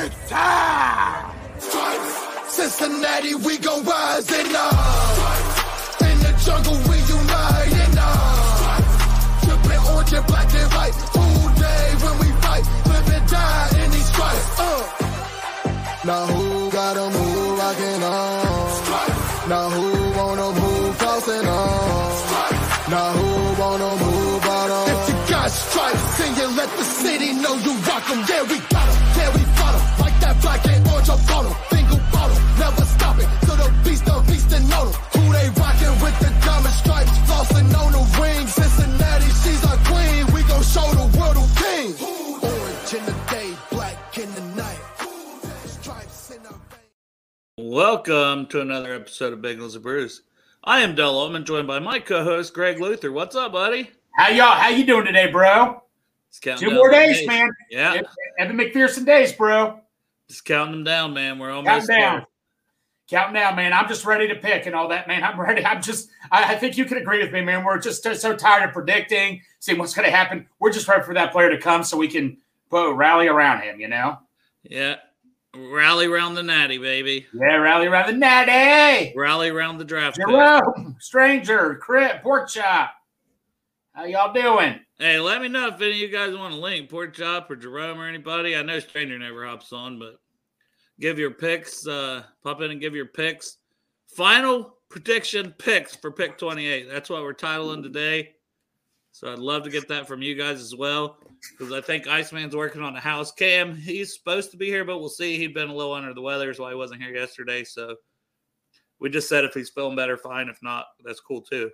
it's time! Cincinnati, we gon' rise and up. In the jungle, we unite and up. Trippin' orange and black and white. All day when we fight, live and die in these stripes. Uh. Now who gotta move rockin' on? Now who wanna move crossing on? Now who wanna move out on? If you got stripes, then you let the city know you rock 'em. Yeah, we got 'em. Black and orange up on 'em. Single bottle, never stop it. So the beast, the beast and know 'em. Who they rockin' with the diamond stripes? Flossin' on the ring. Cincinnati, she's our queen. We gon' show the world who king. Orange in the day, black in the night. Stripes in our. Welcome to another episode of Bengals and Brews. I am Del Ullman, joined by my co-host Greg Luther. What's up, buddy? How y'all? How you doing today, bro? Just counting Two more the days, man. Yeah, Evan McPherson days, bro. Just counting them down, man. We're almost Counting down. there. Counting down, man. I'm just ready to pick and all that, man. I'm ready. I'm just. I, I think you can agree with me, man. We're just so- tired of predicting, seeing what's going to happen. We're just ready for that player to come so we can uh, rally around him. You know? Yeah, rally around the natty, baby. Yeah, rally around the natty. Rally around the draft. Jerome, stranger, Crit, pork chop. How y'all doing? Hey, let me know if any of you guys want to link Pork Chop or Jerome or anybody. I know Stranger never hops on, but give your picks. Uh, pop in and give your picks. Final prediction picks for pick 28. That's what we're titling today. So I'd love to get that from you guys as well because I think Iceman's working on the house. Cam, he's supposed to be here, but we'll see. He'd been a little under the weather, so he wasn't here yesterday. So we just said if he's feeling better, fine. If not, that's cool too.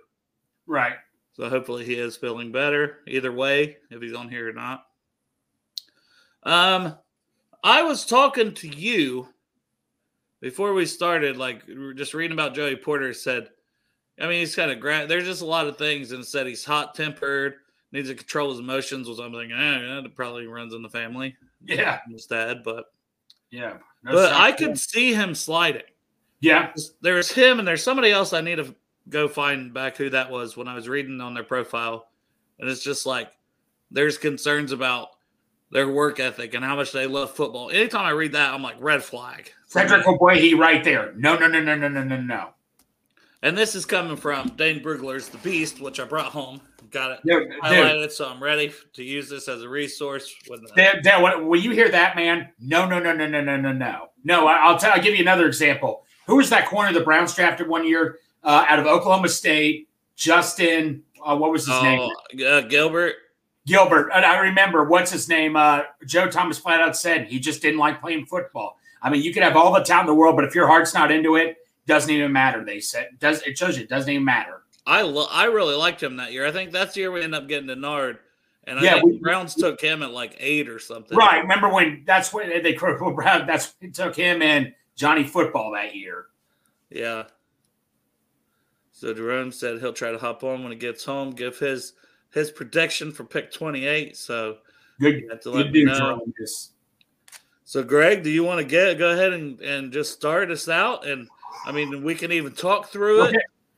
Right. So hopefully he is feeling better. Either way, if he's on here or not. Um, I was talking to you before we started. Like we were just reading about Joey Porter. Said, I mean, he's kind of gra- there's just a lot of things, and said he's hot tempered, needs to control his emotions. Was I'm thinking, eh, that probably runs in the family. Yeah. His dad, but Yeah. But I there. could see him sliding. Yeah. There's him and there's somebody else I need to go find back who that was when I was reading on their profile. And it's just like there's concerns about their work ethic and how much they love football. Anytime I read that, I'm like, red flag. Cedric Ogbuehi right there. No, no, no, no, no, no, no, no. And this is coming from Dane Brugler's The Beast, which I brought home. Got it Dude, dude, highlighted, so I'm ready to use this as a resource. When the, Dad, Dad, when, you hear that, man, no, no, no, no, no, no, no, no. No, I'll tell. I'll give you another example. Who was that corner the Browns drafted one year uh, out of Oklahoma State? Justin, uh, what was his name? oh, uh, Gilbert. Gilbert. I remember what's his name. Uh, Joe Thomas flat out said he just didn't like playing football. I mean, you could have all the talent in the world, but if your heart's not into it, doesn't even matter. They said does it shows you it doesn't even matter. I lo- I really liked him that year. I think that's the year we ended up getting Dennard. And I Yeah, think we- Browns took him at like eight or something. Right. Remember when that's when they Brown that's it took him and Johnny football that year. Yeah. So Jerome said he'll try to hop on when he gets home, give his his prediction for pick 28. So Good, you have to let me know. So Greg, do you want to get go ahead and, and just start us out? And I mean we can even talk through it.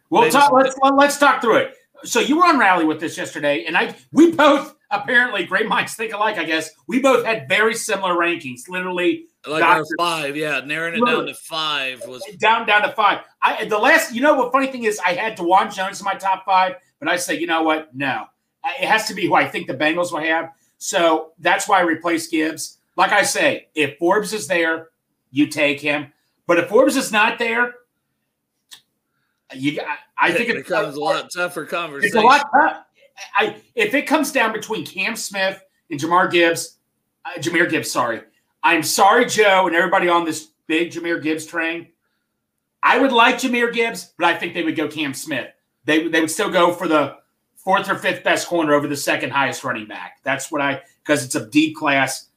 Well, Maybe talk, let's let- let's talk through it. So you were on rally with this yesterday, and I we both apparently great minds think alike. I guess we both had very similar rankings. Literally Like our five, yeah, narrowing it down to five was down down to five. I the last, you know, what funny thing is, I had Dawand Jones in my top five, but I said, you know what? No, it has to be who I think the Bengals will have. So that's why I replace Gibbs. like I say, if Forbes is there, you take him. But if Forbes is not there, you I, I think it it's becomes a lot tougher conversation. It's a lot. tough. I if it comes down between Cam Smith and Jamar Gibbs, uh, Jahmyr Gibbs. Sorry, I'm sorry, Joe, and everybody on this big Jahmyr Gibbs train. I would like Jahmyr Gibbs, but I think they would go Cam Smith. They they would still go for the fourth or fifth best corner over the second highest running back. That's what I because it's a deep class.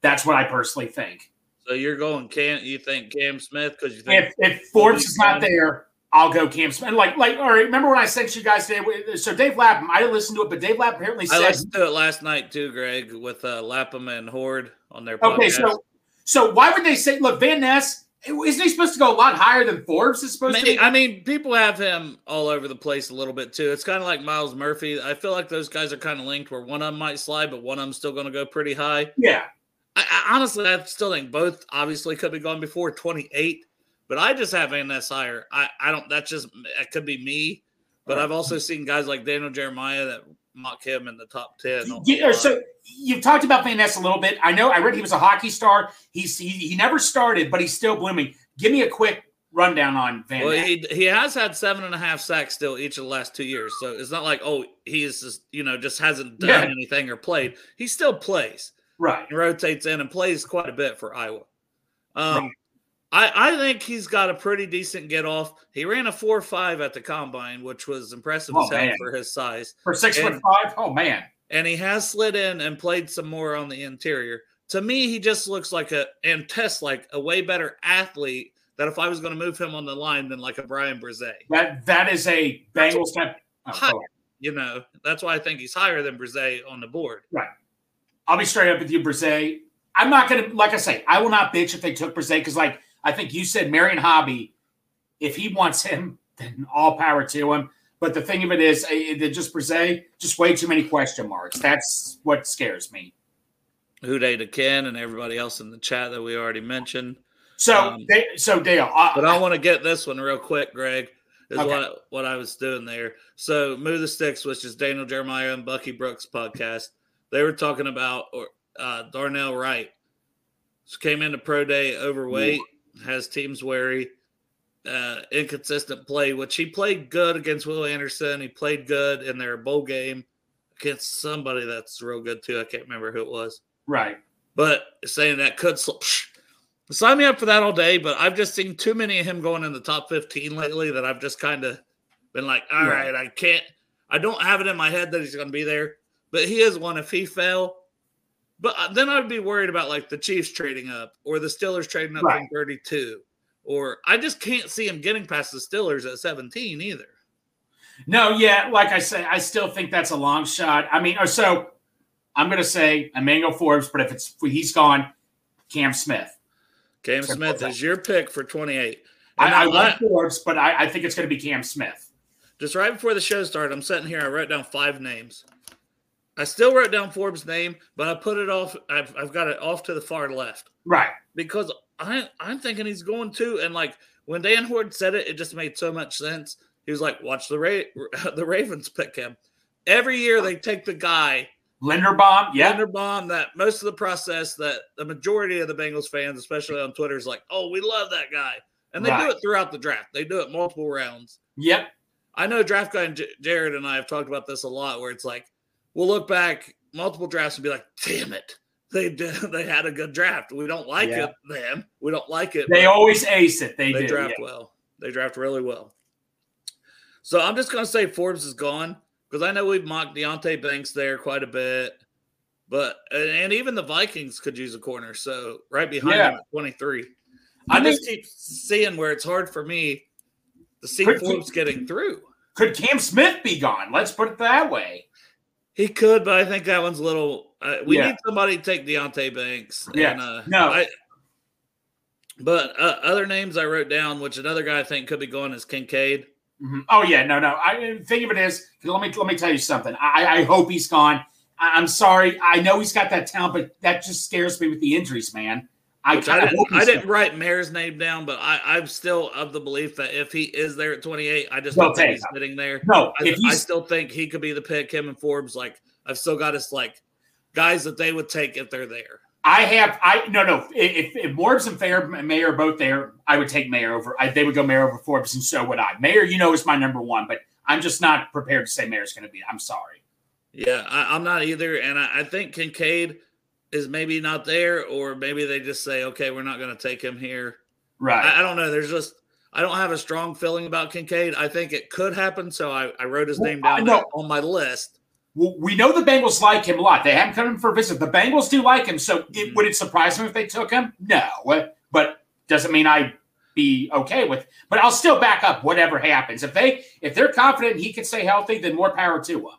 That's what I personally think. So you're going Cam? You think Cam Smith because you think If if Forbes is not there, I'll go Cam Smith. Like like all right, remember when I sent you guys today? So Dave Lapham, I didn't listen to it, but Dave Lapham apparently I said listened to it last night too, Greg, with uh, Lapham and Hoard on their podcast. Okay, so so why would they say look Van Ness? Isn't he supposed to go a lot higher than Forbes is supposed I to? Be? I mean, people have him all over the place a little bit too. It's kind of like Myles Murphy. I feel like those guys are kind of linked, where one of them might slide, but one of them's still going to go pretty high. yeah, I, I honestly, I still think both obviously could be gone before 28, but I just have Ness higher. I, I don't. That's just it could be me, but I've also seen guys like Daniel Jeremiah that mock him in the top 10. a Yeah, so you've talked about Van Ness a little bit. I know I read he was a hockey star. He's he, he never started, but he's still blooming. Give me a quick rundown on Van Well, Ness. he he has had seven and a half sacks still each of the last two years. So it's not like oh he's just you know just hasn't done Yeah. anything or played. He still plays right. and rotates in and plays quite a bit for Iowa. Um, I I think he's got a pretty decent get off. He ran a four five at the combine, which was impressive Oh, for his size. For six And- foot five, oh man, And he has slid in and played some more on the interior. To me, he just looks like a and tests like a way better athlete. That if I was going to move him on the line than like a Brian Bresee. that that is a Bengals step. Oh, Hi. go ahead. You know, that's why I think he's higher than Bresee on the board. Right. I'll be straight up with you, Bresee. I'm not gonna like I say, I will not bitch if they took Bresee because like I think you said Marion Hobby, if he wants him, then all power to him. But the thing of it is, just Bresee, just way too many question marks. That's what scares me. Hude to Ken and everybody else in the chat that we already mentioned. So, Um, they, so Dale, uh, But I want to get this one real quick, Greg. Is Okay. what what I was doing there. So Move the Sticks, which is Daniel Jeremiah and Bucky Brooks podcast, they were talking about or uh, Darnell Wright. So came into pro day overweight, has teams wary, uh, inconsistent play, which he played good against Will Anderson. He played good in their bowl game against somebody that's real good too. I can't remember who it was. right. But saying that could slip. Sign me up for that all day, but I've just seen too many of him going in the top 15 lately that I've just kind of been like, all Right. right, I can't, I don't have it in my head that he's going to be there, but he is one if he fell. But uh, then I'd be worried about like the Chiefs trading up or the Steelers trading up Right. from 32, or I just can't see him getting past the Steelers at 17 either. No, yeah, like I say, I still think that's a long shot. I mean, or so I'm going to say Emmanuel Forbes, but if it's if he's gone, Cam Smith. Cam So- Smith is your pick for 28. I, And I I- love Forbes, but I, I think it's going to be Cam Smith. Just right before the show started, I'm sitting here. I wrote down five names. I still wrote down Forbes' name, but I put it off. I've, I've got it off to the far left Right. because I, I'm thinking he's going to. And like when Dan Hoard said it, it just made so much sense. He was like, "Watch the Ra- the Ravens pick him." Every year they take the guy Linderbaum, yeah. Linderbaum. That most of the process that the majority of the Bengals fans, especially on Twitter, is like, "Oh, we love that guy," and they Right. do it throughout the draft. They do it multiple rounds. Yep. I know draft guy and J- Jared and I have talked about this a lot, where it's like we'll look back multiple drafts and be like, "Damn it, they did, they had a good draft. We don't like Yeah. it, them. We don't like it. They always ace it. They, they do. draft yeah. well. They draft really well." So I'm just gonna say Forbes is gone because I know we've mocked Deonte Banks there quite a bit, but and, even the Vikings could use a corner. So right behind Yeah. him at 23. I I just keep seeing where it's hard for me to see Could- Forbes getting through. Could Cam Smith be gone? Let's put it that way. He could, but I think that one's a little. Uh, we Yeah. need somebody to take Deonte Banks. Yeah. And, uh, No. I, but uh, other names I wrote down, which another guy I think could be going is Kincaid. Mhm. Oh yeah, no, no. I think of it as let me let me tell you something. I, I hope he's gone. I, I'm sorry. I know he's got that talent, but that just scares me with the injuries, man. I, I didn't, I didn't write Mayer's name down, but I, I'm still of the belief that if he is there at 28, I just They'll don't think he's sitting there. No, I, I still think he could be the pick. Him and Forbes, like I've still got us like guys that they would take if they're there. I have I no no if, if Forbes and Fair Mayer are both there, I would take Mayer over. I, they would go Mayer over Forbes, and so would I. Mayer, you know, is my number one, but I'm just not prepared to say Mayer's going to be. I'm sorry. Yeah, I, am not either, and I, I, think Kincaid is maybe not there, or maybe they just say, okay, we're not going to take him here. Right. I, I, don't know. There's just I don't have a strong feeling about Kincaid. I think it could happen, so I, I wrote his name down on my list. Well, we know the Bengals like him a lot. They haven't come in for a visit. The Bengals do like him. So it, mm-hmm. would it surprise them if they took him? No. But doesn't mean I be okay with. But I'll still back up whatever happens. If they if they're confident he can stay healthy, then more power to him.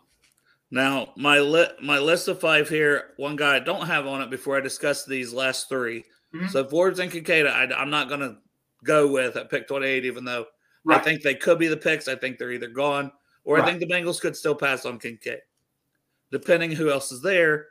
Now my li- my list of five here. One guy I don't have on it before I discuss these last 3 mm-hmm. So Forbes and Kincaid, I, am not going to go with at pick 28, even though right. I think they could be the picks. I think they're either gone or right. I think the Bengals could still pass on Kincaid depending who else is there.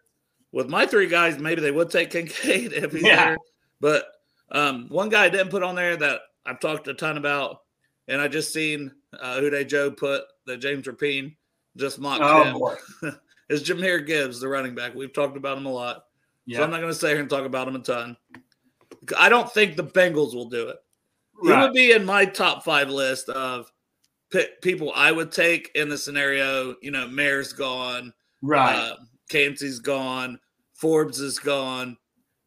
With my three guys, maybe they would take Kincaid if he's yeah. there. But um, one guy I didn't put on there that I've talked a ton about, and I just seen uh, Uday Joe put the James Rapien just mocked oh, him. is Jahmyr Gibbs, the running back. We've talked about him a lot. Yeah. So I'm not going to sit here and talk about him a ton. I don't think the Bengals will do it. Right. He would be in my top five list of people I would take in the scenario. You know, Mayer's gone. Right. Uh, has gone. Forbes is gone.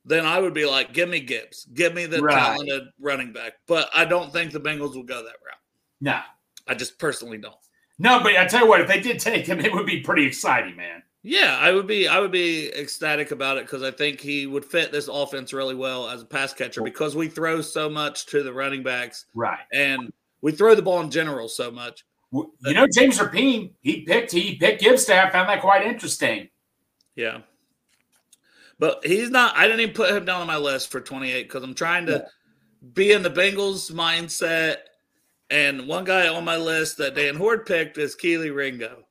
Then I would be like, give me Gibbs. Give me the right. talented running back. But I don't think the Bengals will go that route. No. I just personally don't. No, but I tell you what, if they did take him, it would be pretty exciting, man. Yeah, I would be I would be ecstatic about it because I think he would fit this offense really well as a pass catcher because we throw so much to the running backs. Right. And we throw the ball in general so much. You know, James Rapien, he picked he picked Gibbs I found that quite interesting. Yeah. But he's not I didn't even put him down on my list for 28 because I'm trying to yeah. be in the Bengals mindset. And one guy on my list that Dan Hoard picked is Kelee Ringo.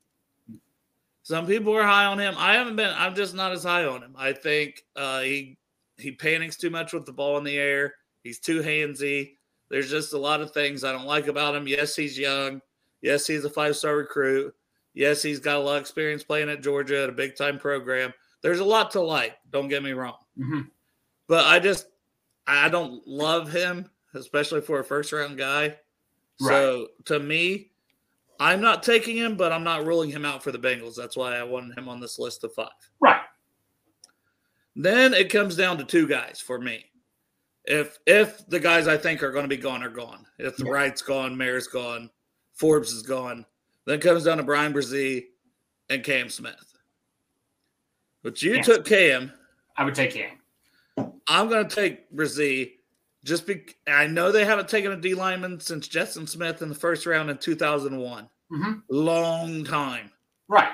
Some people are high on him. I haven't been. I'm just not as high on him. I think uh, he he panics too much with the ball in the air. He's too handsy. There's just a lot of things I don't like about him. Yes, he's young. Yes, he's a five star recruit. Yes, he's got a lot of experience playing at Georgia at a big time program. There's a lot to like. Don't get me wrong. Mm-hmm. But I just, I don't love him, especially for a first round guy. Right. So to me, I'm not taking him, but I'm not ruling him out for the Bengals. That's why I wanted him on this list of five. Right. Then it comes down to two guys for me. If if the guys I think are going to be gone are gone, if the yeah. Wright's gone, Mayer's gone, Forbes is gone. Then comes down to Brian Bresee and Cam Smith. But you yes. took Cam. I would take Cam. I'm going to take Bresee just be. I know they haven't taken a D lineman since Justin Smith in the first round in 2001. Mm-hmm. Long time. Right.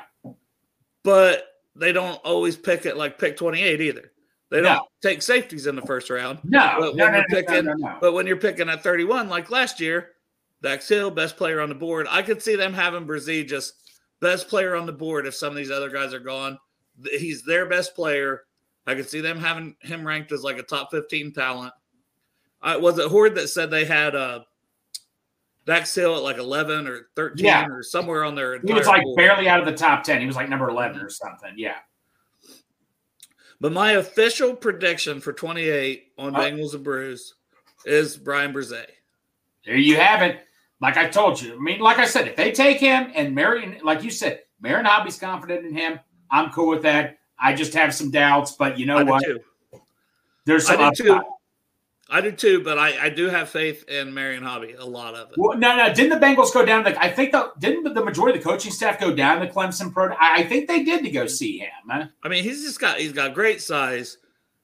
But they don't always pick it like pick 28 either. They don't no. take safeties in the first round. No. But when no, you're no, picking, but when you're picking at 31, like last year, Dax Hill, best player on the board. I could see them having Bresee just best player on the board if some of these other guys are gone. He's their best player. I could see them having him ranked as like a top 15 talent. Uh, was it Hoard that said they had uh, Dax Hill at like 11 or 13 yeah. or somewhere on there? He was like board. barely out of the top 10. He was like number 11 or something. Yeah. But my official prediction for 28 on uh, Bengals and Brews is Brian Bresee. There you have it like I told you, I mean, like I said, if they take him and Marion, like you said, Marion Hobby's confident in him, I'm cool with that. I just have some doubts, but you know I what? There's some I do too. I do too, but I, I do have faith in Marion Hobby, a lot of it. Well, no, no, didn't the Bengals go down? The, I think the didn't the majority of the coaching staff go down the Clemson pro? I, I think they did to go see him. Huh? I mean, he's just got he's got great size,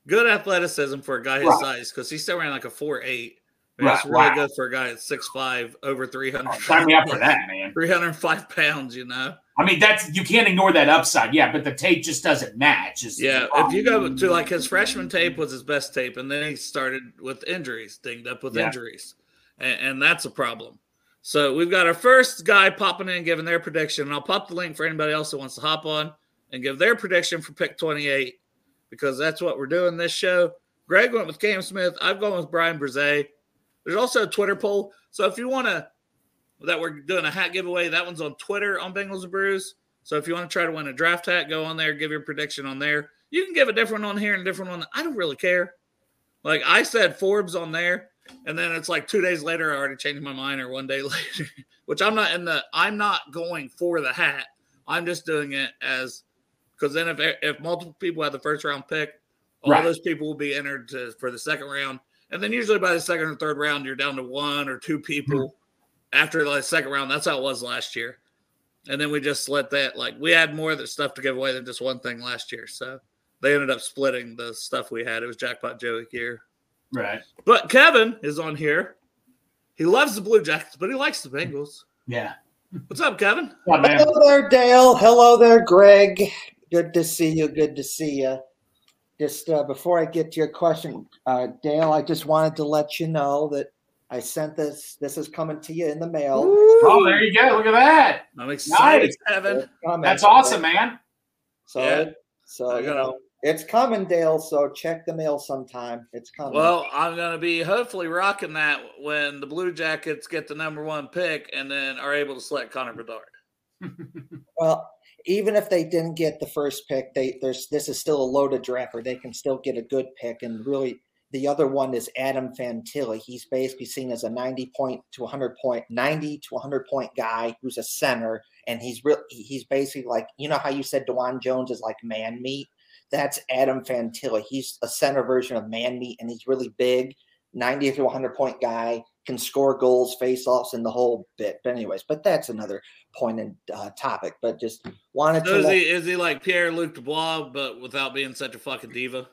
good athleticism for a guy his right. size because he's still ran like a four eight. Right, it's really wow. good for a guy at six five, over 300. Oh, sign me up for that, man. 305 pounds, you know? I mean, that's you can't ignore that upside. Yeah, but the tape just doesn't match. It's, yeah, if you go to like his freshman tape was his best tape, and then he started with injuries, dinged up with yeah. injuries. And, and that's a problem. So we've got our first guy popping in, giving their prediction. And I'll pop the link for anybody else that wants to hop on and give their prediction for pick 28 because that's what we're doing this show. Greg went with Cam Smith. I've gone with Brian Bresee. There's also a Twitter poll. So if you want to, that we're doing a hat giveaway, that one's on Twitter on Bengals and Brews. So if you want to try to win a draft hat, go on there, give your prediction on there. you can give a different one on here and a different one. I don't really care. Like I said, Forbes on there, and then it's like two days later, I already changed my mind, or one day later, which I'm not in the. I'm not going for the hat. I'm just doing it as because then if if multiple people have the first round pick, all Right. those people will be entered to, for the second round, and then usually by the second or third round, you're down to one or two people after the second round. That's how it was last year, and then we just let that like we had more of the stuff to give away than just one thing last year, so they ended up splitting the stuff we had. It was jackpot Joey gear, Right. but Kevin is on here. He loves the Blue Jackets, but he likes the Bengals. Yeah. What's up, Kevin? Yeah, man. Hello there, Dale. Hello there, Greg. Good to see you. Good to see you. Just uh, before I get to your question, uh, Dale, I just wanted to let you know that I sent this. This is coming to you in the mail. Oh, there you go. Look at that. I'm excited, Nice. Kevin. That's awesome, man. So, Yeah. so I you gotta- know, it's coming, Dale. So check the mail sometime. It's coming. Well, I'm going to be hopefully rocking that when the Blue Jackets get the number one pick and then are able to select Connor Bedard. Well, even if they didn't get the first pick, they there's this is still a loaded draft or they can still get a good pick. And really, the other one is Adam Fantilli. He's basically seen as a 90 point to 100 point, 90 to 100 point guy who's a center, and he's real. He's basically like you know how you said Dawand Jones is like man meat. That's Adam Fantilli. He's a center version of man meat, and he's really big. 90 to 100 point guy can score goals, face offs, and the whole bit. But anyways, but that's another point and uh, topic. But just wanted So to is let, he, is he like Pierre Luc Dubois, but without being such a fucking diva?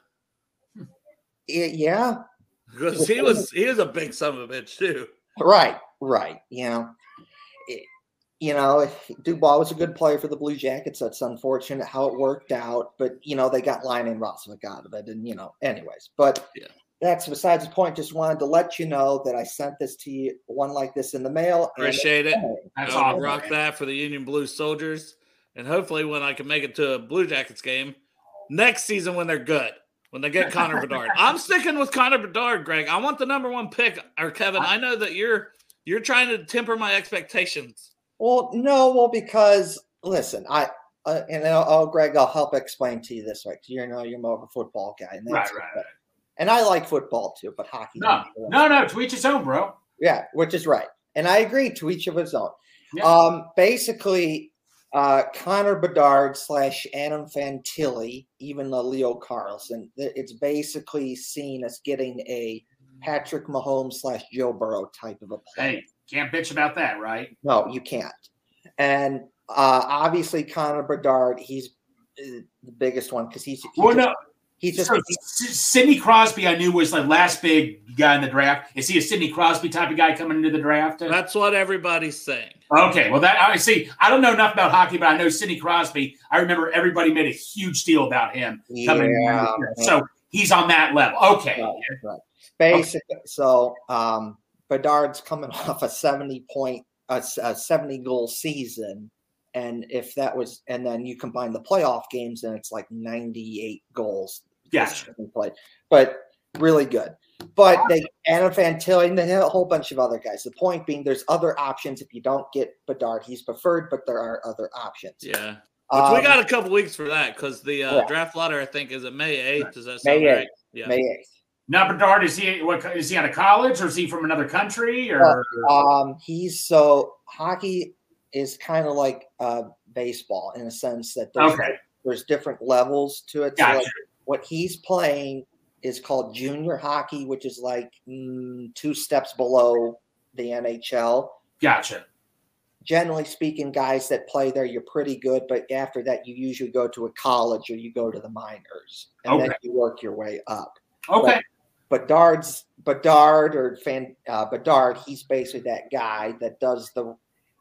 Y- yeah, Because he was he was a big son of a bitch too. right, right. You know, it- you know, Dubois was a good player for the Blue Jackets. That's unfortunate how it worked out, but you know they got Laine and Roslovic out of it, and you know, anyways. But Yeah. that's besides the point. Just wanted to let you know that I sent this to you, one like this in the mail. Appreciate it. coming. That's I'll awesome. rock that for the Union Blue Soldiers, and hopefully when I can make it to a Blue Jackets game next season when they're good, when they get Connor Bedard. I'm sticking with Connor Bedard, Greg. I want the number one pick, or Kevin. I know that you're you're trying to temper my expectations. Well, no, well, because listen, I uh, and I'll, I'll, Greg, I'll help explain to you this way. 'cause you know, you're more of a football guy, and Right, that's right, but- right. And I like football too, but hockey. No, not so much. no, no. To each his own, bro. Yeah, which is right, and I agree to each of his own. Yeah. Um, basically, uh, Connor Bedard slash Adam Fantilli, even the Leo Carlsson. It's basically seen as getting a Patrick Mahomes slash Joe Burrow type of a play. Hey, can't bitch about that, right? No, you can't. And uh, obviously, Connor Bedard, he's uh, the biggest one because he's he Well, just, no. He's just So, S- Sidney Crosby, I knew was the last big guy in the draft. Is he a Sidney Crosby type of guy coming into the draft? That's what everybody's saying. Okay, well, that I see. I don't know enough about hockey, but I know Sidney Crosby. I remember everybody made a huge deal about him coming. Yeah. So he's on that level. Okay, Right, right. Basically, so um, Bedard's coming off a seventy point, a seventy goal season, and if that was, and then you combine the playoff games, and it's like ninety eight goals. This Gotcha. he played, but really good. But they Adam Fantilli and they had a whole bunch of other guys. The point being, there's other options if you don't get Bedard. He's preferred, but there are other options. Yeah. Which we Um, got a couple weeks for that because the uh, yeah. draft lottery, I think, is it May 8th? Does that May sound right? 8th. Yeah. May eighth. Now Bedard is he? What is he out of college or is he from another country? Or Um, he's so hockey is kind of like uh, baseball in a sense that there's, okay, there's different levels to it. So like, what he's playing is called junior hockey, which is like mm, two steps below the NHL. Gotcha. Generally speaking, guys that play there, you're pretty good, but after that, you usually go to a college or you go to the minors, and then you work your way up. Okay. But Bedard's Bedard or Fan uh, Bedard, he's basically that guy that does the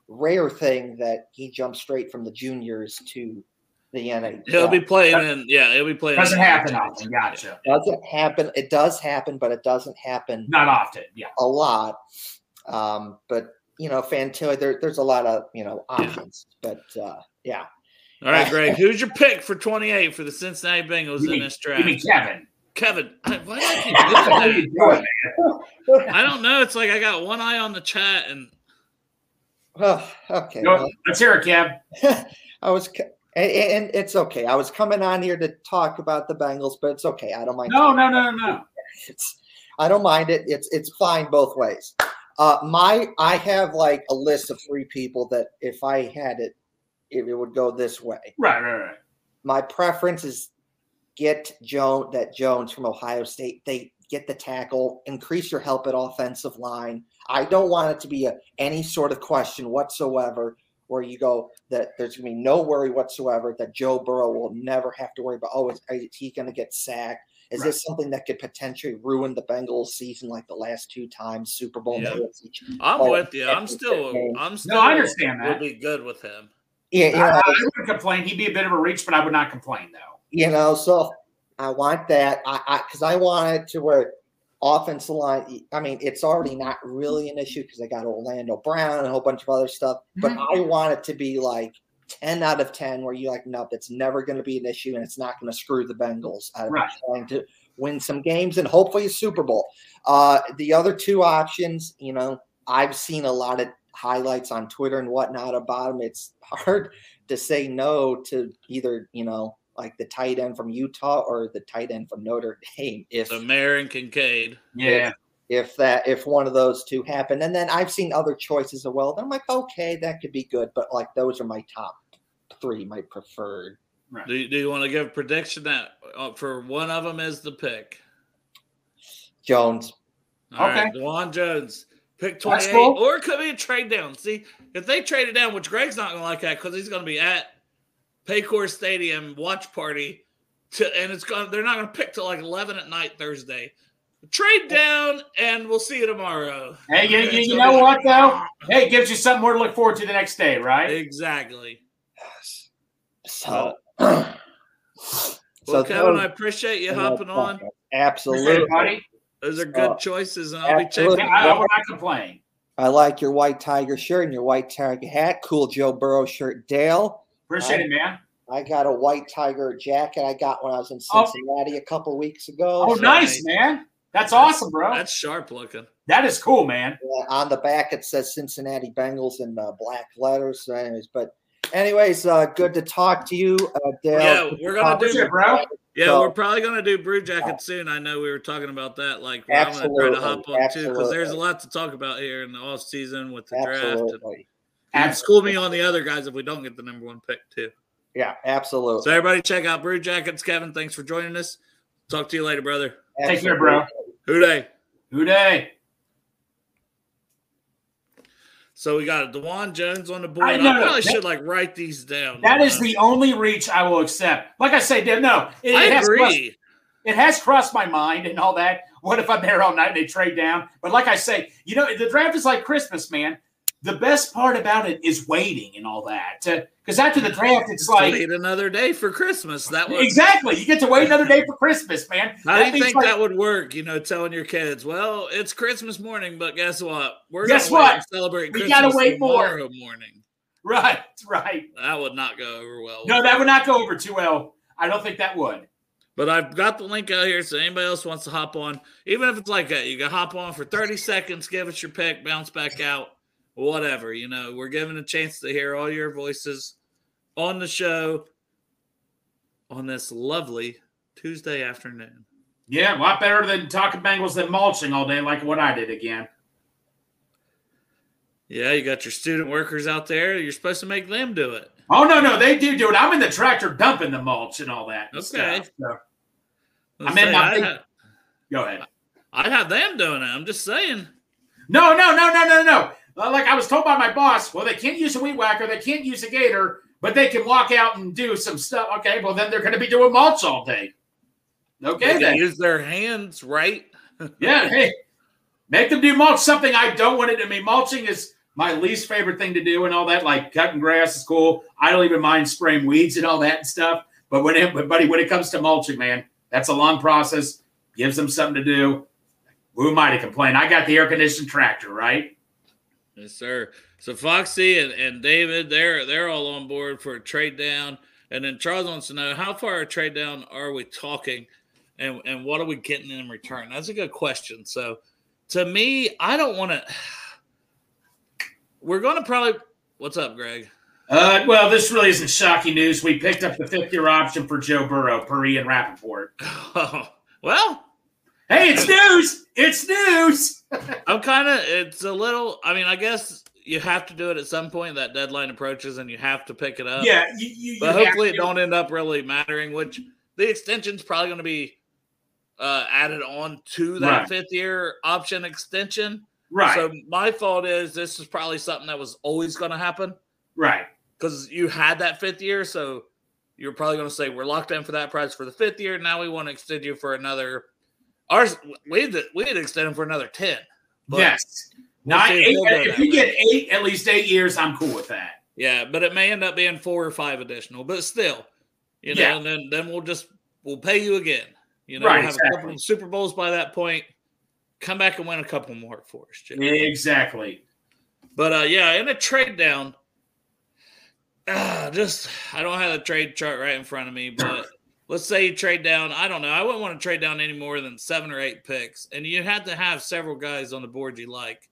rare thing that he jumps straight from the juniors to the NHL. He'll be playing in, yeah, he'll be playing. Doesn't happen often. Gotcha. doesn't happen. It does happen, but it doesn't happen Not often. Yeah. a lot. Um, but you know, Fantilli, there, there's a lot of you know options. But uh, yeah, All right, Greg, who's your pick for 28 for the Cincinnati Bengals You in this you draft? mean Kevin? Kevin, I- why do I keep What are doing you doing, man? that? I don't know. It's like I got one eye on the chat and oh, okay. Go- well, Let's hear it, Kev. I was And, and it's okay. I was coming on here to talk about the Bengals, but it's okay. I don't mind. No, no, no, no. It's I don't mind it. It's it's fine both ways. Uh, my I have like a list of three people that if I had it, it, it would go this way. Right, right, right. My preference is get Jones that Jones from Ohio State. They get the tackle, increase your help at offensive line. I don't want it to be a, any sort of question whatsoever where you go that there's going to be no worry whatsoever that Joe Burrow will never have to worry about. Oh, is, is he going to get sacked? Is Right. this something that could potentially ruin the Bengals season like the last two times Super Bowl? Yeah. and I'm Oh, with you. I'm still. I'm still. no, I understand We'll be good with him. Yeah, you I, know, I wouldn't complain. He'd be a bit of a reach, but I would not complain though. you know, so I want that. I I because I want it to where offensive line. I mean, it's already not really an issue because they got Orlando Brown and a whole bunch of other stuff. But I want it to be like ten out of ten, where you're like, no, that's never going to be an issue, and it's not going to screw the Bengals out of Right. trying to win some games and hopefully a Super Bowl. Uh, the other two options, you know, I've seen a lot of highlights on Twitter and whatnot about them. It's hard to say no to either, you know, like the tight end from Utah or the tight end from Notre Dame. If The Mayer and Kincaid. Yeah. if that if one of those two happen, and then I've seen other choices as well. Then I'm like, okay, that could be good, but like those are my top three, my preferred. Do you, do you want to give a prediction that uh, for one of them is the pick? Jones. All right, Okay. Dawand Jones. Pick That's 28. cool. Or it could be a trade down. See, if they trade it down, which Greg's not going to like that because he's going to be at Paycor Stadium watch party, to, and it's going. They're not going to pick till like 11 at night Thursday. Trade down, and we'll see you tomorrow. Hey, you, you, you know what though? Hey, it gives you something more to look forward to the next day, right? Exactly. So, Well, so Kevin, I appreciate you those- hopping on. Absolutely. buddy. Those are good Uh, choices, and I'll be checking. I, I will not complain. I like your white tiger shirt and your white tiger hat. Cool Joe Burrow shirt, Dale. Appreciate it, man. I got a white tiger jacket I got when I was in Oh. Cincinnati a couple weeks ago. Oh, So, nice, man. That's awesome, bro. That's sharp looking. That is cool, man. uh, on the back it says Cincinnati Bengals in uh, black letters. So, anyways, but anyways, uh, good to talk to you, uh, Dale. Yeah, we're gonna do- to you, bro. Yeah, So- we're probably gonna do brew jacket soon. I know we were talking about that. Like, I'm gonna try to hop on too because there's a lot to talk about here in the off season with the draft. And Absolutely. and school me on the other guys if we don't get the number one pick too. Yeah, absolutely. So everybody, check out brew jackets. Kevin, thanks for joining us. Talk to you later, brother. Take care, bro. Who Dey? Who Dey? So we got Dawand Jones on the board. I I, probably that- should like write these down. That you is the only reach I will accept. Like I say, no, it, I it has crossed, agree. it has crossed my mind and all that. What if I'm there all night and they trade down? But like I say, you know, the draft is like Christmas, man. The best part about it is waiting and all that. Because after the draft, it's like Wait another day for Christmas. That would exactly you get to wait another day for Christmas, man. How do you think like- that would work? You know, telling your kids, "Well, it's Christmas morning, but guess what? We're Guess what? celebrate We Christmas gotta wait more." tomorrow morning." Right, right. That would not go over well. No, that would not go over too well. I don't think that would. But I've got the link out here, so anybody else wants to hop on, even if it's like that, you can hop on for 30 seconds, give us your pick, bounce back out, whatever. You know, we're given a chance to hear all your voices on the show on this lovely Tuesday afternoon. Yeah, a lot better than talking Bengals than mulching all day, like what I did again. Yeah, you got your student workers out there. You're supposed to make them do it. Oh no, no, they do do it. I'm in the tractor dumping the mulch and all that. and Okay. stuff, so. I'm in my big- have, Go ahead. I'd have them doing it. I'm just saying. No, no, no, no, no, no. Like I was told by my boss, well, they can't use a weed whacker, they can't use a gator, but they can walk out and do some stuff. Okay, well then they're going to be doing mulch all day. Okay, They can then. use their hands, right? Yeah, hey, make them do mulch. Something I don't want it to be. Mulching is my least favorite thing to do, and all that. Like cutting grass is cool. I don't even mind spraying weeds and all that and stuff. But when it, but buddy, when it comes to mulching, man, that's a long process. Gives them something to do. Who am I to complain? I got the air conditioned tractor, right? Yes, sir. So Foxy and, and David, they're they're all on board for a trade down. And then Charles wants to know how far a trade down are we talking and, and what are we getting in return? That's a good question. So to me, I don't want to we're gonna probably what's up, Greg? Uh, well, this really isn't shocking news. We picked up the fifth year option for Joe Burrow, per Ian Rapoport. well, hey, it's news. It's news. I'm kind of, it's a little, I mean, I guess you have to do it at some point. That deadline approaches and you have to pick it up. Yeah. You, you, but you hopefully it don't end up really mattering, which the extension's probably going to be uh, added on to that Right. fifth year option extension. Right. So my thought is this is probably something that was always going to happen right. because you had that fifth year. So you're probably going to say we're locked in for that price for the fifth year. Now we want to extend you for another. Ours we had to, we had to extend them for another ten. But- yes. we'll Not if eight, if you get eight, at least eight years, I'm cool with that. Yeah, but it may end up being four or five additional, but still, you know, Yeah. and then then we'll just we'll pay you again. You know, Right, we'll have a couple of Super Bowls by that point. Come back and win a couple more for us, Jim. Exactly. But uh yeah, in a trade down, uh, just I don't have the trade chart right in front of me, but let's say you trade down. I don't know. I wouldn't want to trade down any more than seven or eight picks, and you had to have several guys on the board you like.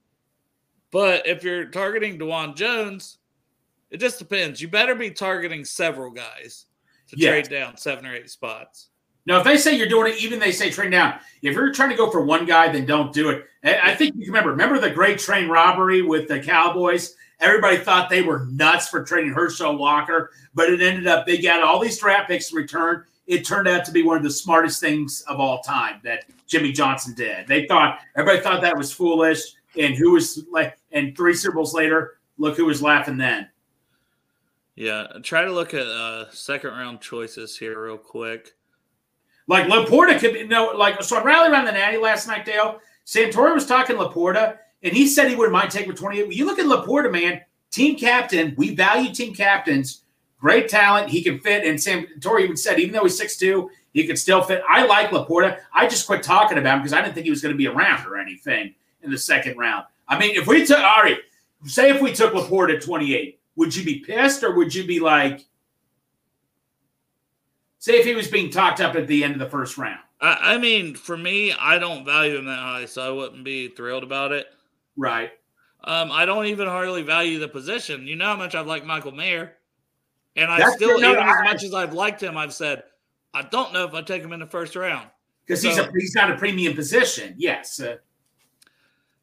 But if you're targeting Dawand Jones, it just depends. You better be targeting several guys to trade down seven or eight spots. No, if they say you're doing it, even they say trade down. If you're trying to go for one guy, then don't do it. I think you can remember. Remember the great train robbery with the Cowboys? Everybody thought they were nuts for trading Herschel Walker, but it ended up they got all these draft picks in return. It turned out to be one of the smartest things of all time that Jimmy Johnson did. They thought everybody thought that was foolish, and who was like, and three Super Bowls later, look who was laughing then. Yeah, try to look at uh second round choices here real quick. Like Laporta could be no like so. I rallied around the Natty last night, Dale. Santori was talking Laporta, and he said he wouldn't mind taking 28. You look at Laporta, man, team captain. We value team captains. Great talent. He can fit. And Sam Tori even said, even though he's 6'2, he could still fit. I like Laporta. I just quit talking about him because I didn't think he was going to be around or anything in the second round. I mean, if we took Ari, say if we took Laporta at 28, would you be pissed or would you be like, say if he was being talked up at the end of the first round? I, I mean, for me, I don't value him that high, so I wouldn't be thrilled about it. Right. Um, I don't even hardly value the position. You know how much I've liked Michael Mayer, and I That's still, even as much as I've liked him, I've said I don't know if I take him in the first round. Because he's So- a he's not a premium position. Yes. Uh,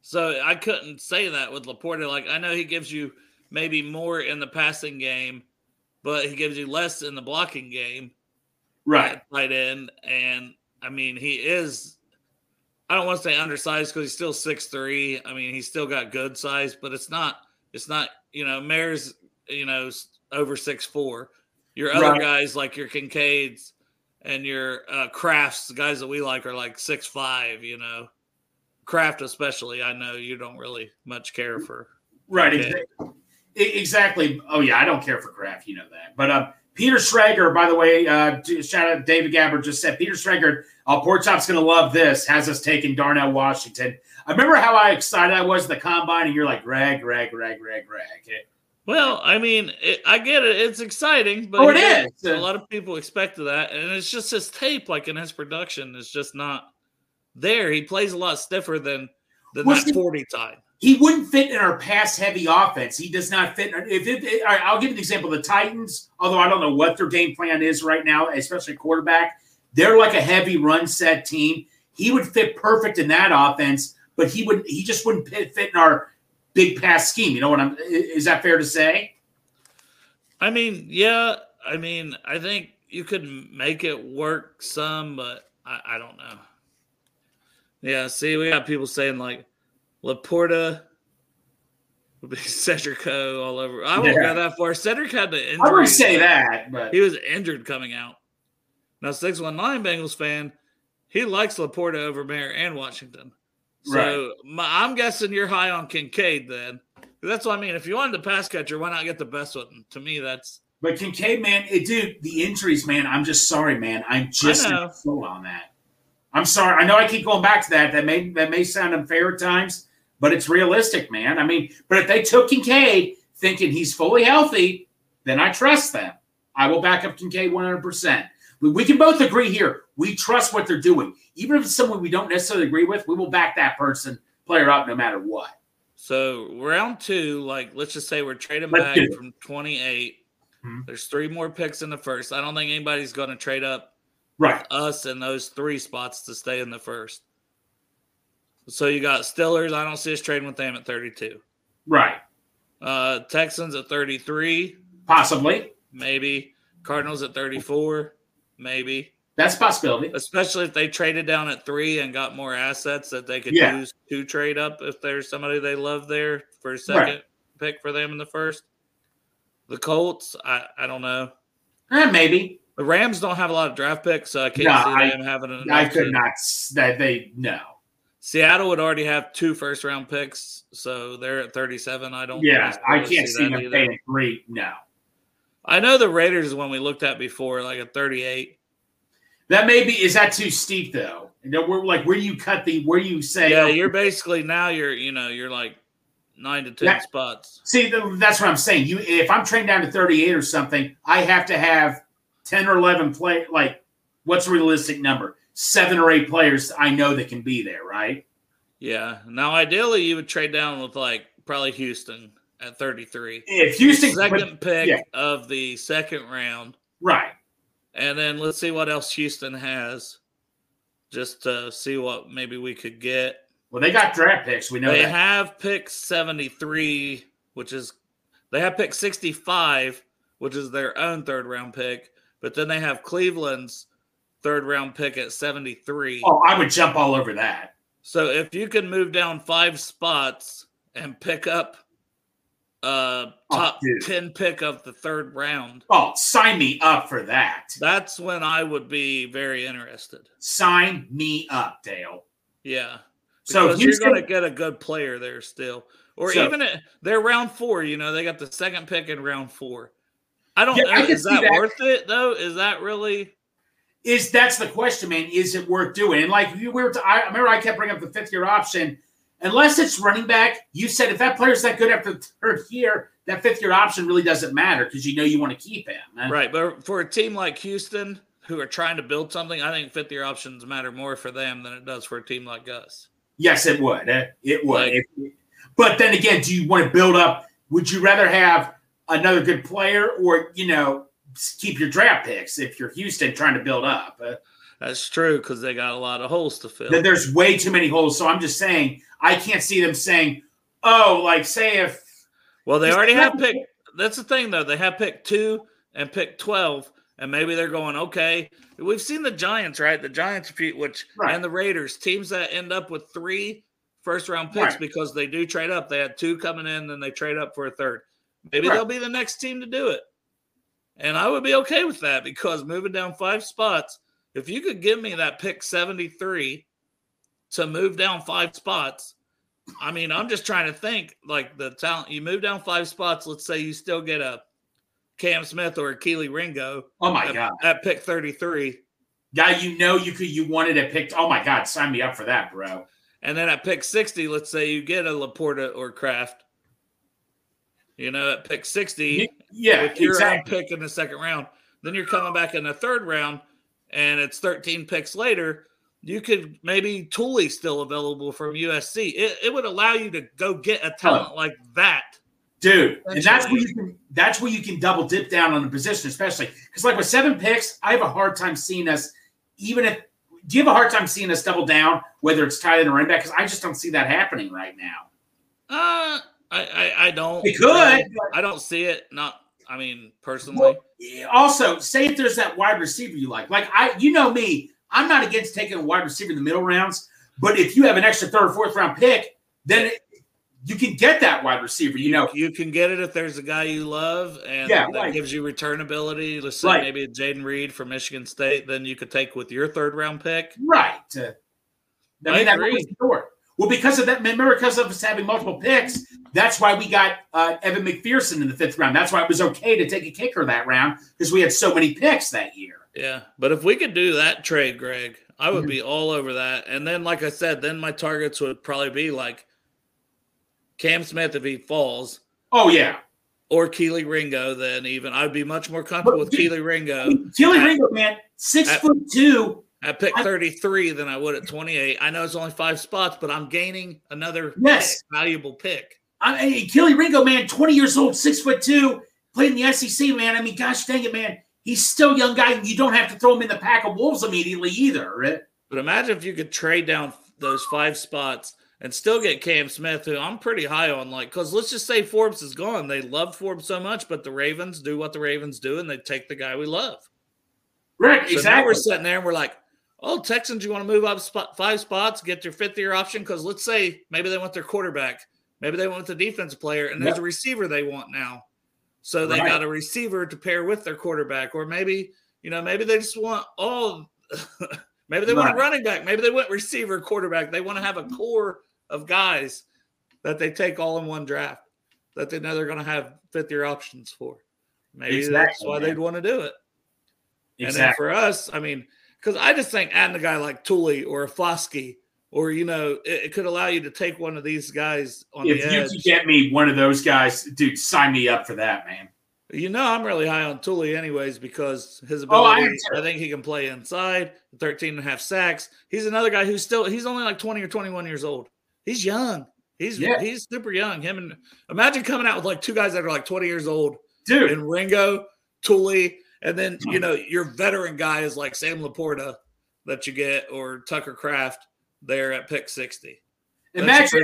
So I couldn't say that with Laporta. Like I know he gives you maybe more in the passing game, but he gives you less in the blocking game. right. at tight end, and I mean he is. I don't want to say undersized because he's still six three. I mean he's still got good size, but it's not. It's not. You know, Mayer's. You know, over six four. Your other Right. guys like your Kincaids and your uh, Krafts, the guys that we like, are like six five. You know, Kraft especially. I know you don't really much care for. Right. Okay. exa- e- Exactly. Oh yeah, I don't care for Kraft. You know that. But um, Peter Schrager, by the way, uh, shout out David Gabbard just said Peter Schrager. Uh, Pork Chop's gonna love this. Has us taking Darnell Washington. I remember how I excited I was at the combine, and you're like, Greg, Greg, Greg, Greg, Greg. Well, I mean, it, I get it. It's exciting, but Oh, it again, is. A lot of people expected that, and it's just his tape, like in his production, is just not there. He plays a lot stiffer than than that see- forty time. he wouldn't fit in our pass heavy offense. He does not fit. in- If it, it- I'll give you an example. The Titans, although I don't know what their game plan is right now, especially quarterback, they're like a heavy run set team. He would fit perfect in that offense, but he would he just wouldn't fit, fit in our big pass scheme. You know what I'm? Is that fair to say? I mean, yeah, I mean, I think you could make it work some, but I, I don't know. Yeah, see, we got people saying like Laporta would be Cedric O all over. I won't Yeah. go that far. Cedric had the injury. I wouldn't say that, but He was injured coming out. Now, 619 Bengals fan, he likes Laporta over Mayer and Washington. So Right. my, I'm guessing you're high on Kincaid then. That's what I mean. If you wanted the pass catcher, why not get the best one? To me, that's but Kincaid, man, it, dude, the injuries, man. I'm just sorry, man. I'm just sold on that. I'm sorry. I know I keep going back to that. That may that may sound unfair at times, but it's realistic, man. I mean, but if they took Kincaid thinking he's fully healthy, then I trust them. I will back up Kincaid 100. percent we, we can both agree here. We trust what they're doing, even if it's someone we don't necessarily agree with. We will back that person player up no matter what. So round two, like let's just say we're trading Let's back from 28. Mhm. There's three more picks in the first. I don't think anybody's going to trade up Right. us in those three spots to stay in the first. So you got Stillers. I don't see us trading with them at 32. Right. Uh, Texans at 33, Possibly. maybe. Cardinals at 34, maybe. That's a possibility. Especially if they traded down at three and got more assets that they could Yeah. use to trade up if there's somebody they love there for a second pick for them in the first. The Colts, I, I don't know. Eh, maybe. The Rams don't have a lot of draft picks, so I can't No, see I- them having enough. I could not. That they no. Seattle would already have two first round picks, so they're at 37. I don't. Yeah, I can't see that them paying three. No. I know the Raiders is one we looked at before, like a 38. That may be. Is that too steep though? You know, we're like, where do you cut the? Where do you say? Yeah, oh, you're basically now you're you know you're like nine to ten Yeah. spots. See, th- that's what I'm saying. You, if I'm trained down to 38 or something, I have to have 10 or 11 play. Like, what's a realistic number? Seven or eight players I know that can be there, right? Yeah. Now, ideally, you would trade down with like probably Houston at 33. If Houston, second pick yeah. of the second round, right? and then let's see what else Houston has, just to see what maybe we could get. Well, they got draft picks. We know they that. have pick 73, which is they have pick 65, which is their own third round pick, but then they have Cleveland's third round pick at 73. oh, I would jump all over that. So if you can move down five spots and pick up uh Oh, top dude. 10 pick of the third round, Oh, sign me up for that. that's when I would be very interested. Sign me up, Dale. Yeah. So you're going to get a good player there still. Or So- even at, they're round four, you know, they got the second pick in round four. I don't Yeah, I know. Is that, that. worth it though? Is that really? is that's the question, man. Is it worth doing? And like we were, to, I remember I kept bringing up the fifth year option. Unless it's running back, you said if that player's that good after the third year, that fifth year option really doesn't matter because you know you want to keep him. huh? Right. But for a team like Houston who are trying to build something, I think fifth year options matter more for them than it does for a team like us. Yes, it would. eh, It would. Like- but then again, do you want to build up? Would you rather have another good player or you know keep your draft picks if you're Houston trying to build up? That's true because they got a lot of holes to fill. There's way too many holes. So I'm just saying, I can't see them saying, "Oh, like say if." Well, they already have picked. That's the thing, though. They have picked two and picked twelve, and maybe they're going okay. We've seen the Giants, right? The Giants, which Right. and the Raiders, teams that end up with three first round picks Right. because they do trade up. They had two coming in, then they trade up for a third. Maybe Right. they'll be the next team to do it, and I would be okay with that because moving down five spots, if you could give me that pick seventy three to move down five spots. I mean, I'm just trying to think like the talent. You move down five spots. Let's say you still get a Cam Smith or a Kelee Ringo Oh my at, god, at pick 33. guy, you know you could you wanted to pick. Oh my god, sign me up for that, bro. And then at pick 60, let's say you get a LaPorta or Kraft. You know, at pick 60, Yeah, with your exactly. pick in the second round, then you're coming back in the third round and it's 13 picks later. You could maybe Tuli still available from USC. It, it would allow you to go get a talent like that. dude. And that's where you can that's where you can double dip down on the position, especially because like with seven picks, I have a hard time seeing us even if. Do you have a hard time seeing us double down, whether it's tight end or running back? Because I just don't see that happening right now. Uh, I, I, I don't. It could. I, I don't see it. Not, I mean, personally. Well, also, say if there's that wide receiver you like, like I, you know me, I'm not against taking a wide receiver in the middle rounds, but if you have an extra third or fourth round pick, then it, you can get that wide receiver. You know, You can get it if there's a guy you love and Yeah, that right. gives you return ability. Let's say Right. maybe Jayden Reed from Michigan State, then you could take with your third round pick. right? Uh, I I mean, that agree. opens the door. Well, because of that, remember, because of us having multiple picks, that's why we got uh, Evan McPherson in the fifth round. That's why it was okay to take a kicker that round because we had so many picks that year. Yeah. But if we could do that trade, Greg, I Mm-hmm. would be all over that. And then, like I said, then my targets would probably be like Cam Smith if he falls. Oh yeah, Or Kelee Ringo, then even I'd be much more comfortable with But- Kelee Ringo. Kelee at- Ringo, man, six at- foot two, at pick 33 than I would at 28. I know it's only five spots, but I'm gaining another Yes. pick, valuable pick. I, hey, Kelee Ringo, man, 20 years old, six foot two, played in the SEC, man. I mean, gosh dang it, man. He's still a young guy. and You don't have to throw him in the pack of wolves immediately either. Right? But imagine if you could trade down those five spots and still get Cam Smith, who I'm pretty high on. Like, because let's just say Forbes is gone. They love Forbes so much, but the Ravens do what the Ravens do, and they take the guy we love. Right, So now exactly. we're sitting there and we're like, oh, Texans, you want to move up spot, five spots, get your fifth year option? Because let's say maybe they want their quarterback, maybe they want the defensive player, and there's Yep. a receiver they want now. So they Right. got a receiver to pair with their quarterback, or maybe you know maybe they just want all. maybe they want a running back, maybe they want receiver, quarterback. They want to have a core of guys that they take all in one draft that they know they're going to have fifth year options for. Maybe that's why man. they'd want to do it. And then Exactly. for us, I mean, because I just think adding a guy like Tuli or a Foskey, or you know, it, it could allow you to take one of these guys on the If the you edge. can get me one of those guys, dude, sign me up for that, man. You know, I'm really high on Tuli, anyways, because his ability, Oh, I. I, think he can play inside. 13 and a half sacks. He's another guy who's still. He's only like 20 or 21 years old. He's young. He's Yeah. he's super young. Him and imagine coming out with like two guys that are like 20 years old Dude, and Ringo, Tuli, and then you know your veteran guy is like Sam LaPorta that you get or Tucker Kraft there at pick 60. Imagine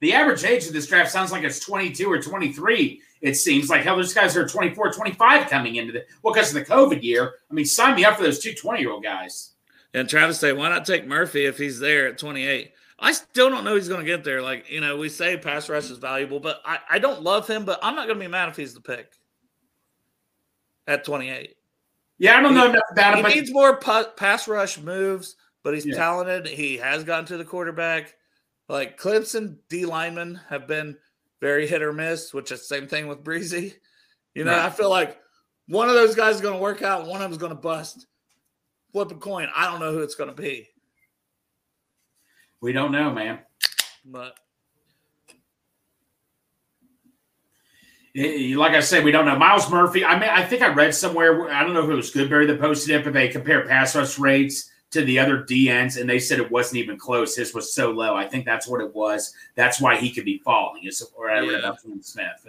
the average age of this draft sounds like it's 22 or 23. It seems like hell, those guys are 24, 25 coming into the well, because of the COVID year. I mean, sign me up for those two 20 year old guys. And Travis say, why not take Murphy if he's there at 28? I still don't know he's going to get there. Like, you know, we say pass rush is valuable, but I, I don't love him, but I'm not going to be mad if he's the pick at 28. Yeah, I don't know enough about He him, but needs more pa- pass rush moves, but he's Yeah. talented. He has gotten to the quarterback. Like Clemson D linemen have been very hit or miss, which is the same thing with Bresee. You know, Right. I feel like one of those guys is going to work out, one of them is going to bust. Flip a coin. I don't know who it's going to be, we don't know, man. but Like I said, we don't know. Myles Murphy, I mean, I think I read somewhere, I don't know if it was Goodberry that posted it, but they compare pass rush rates to the other DNs, and they said it wasn't even close. His was so low. I think that's what it was. That's why he could be falling. Is or I read about from Smith.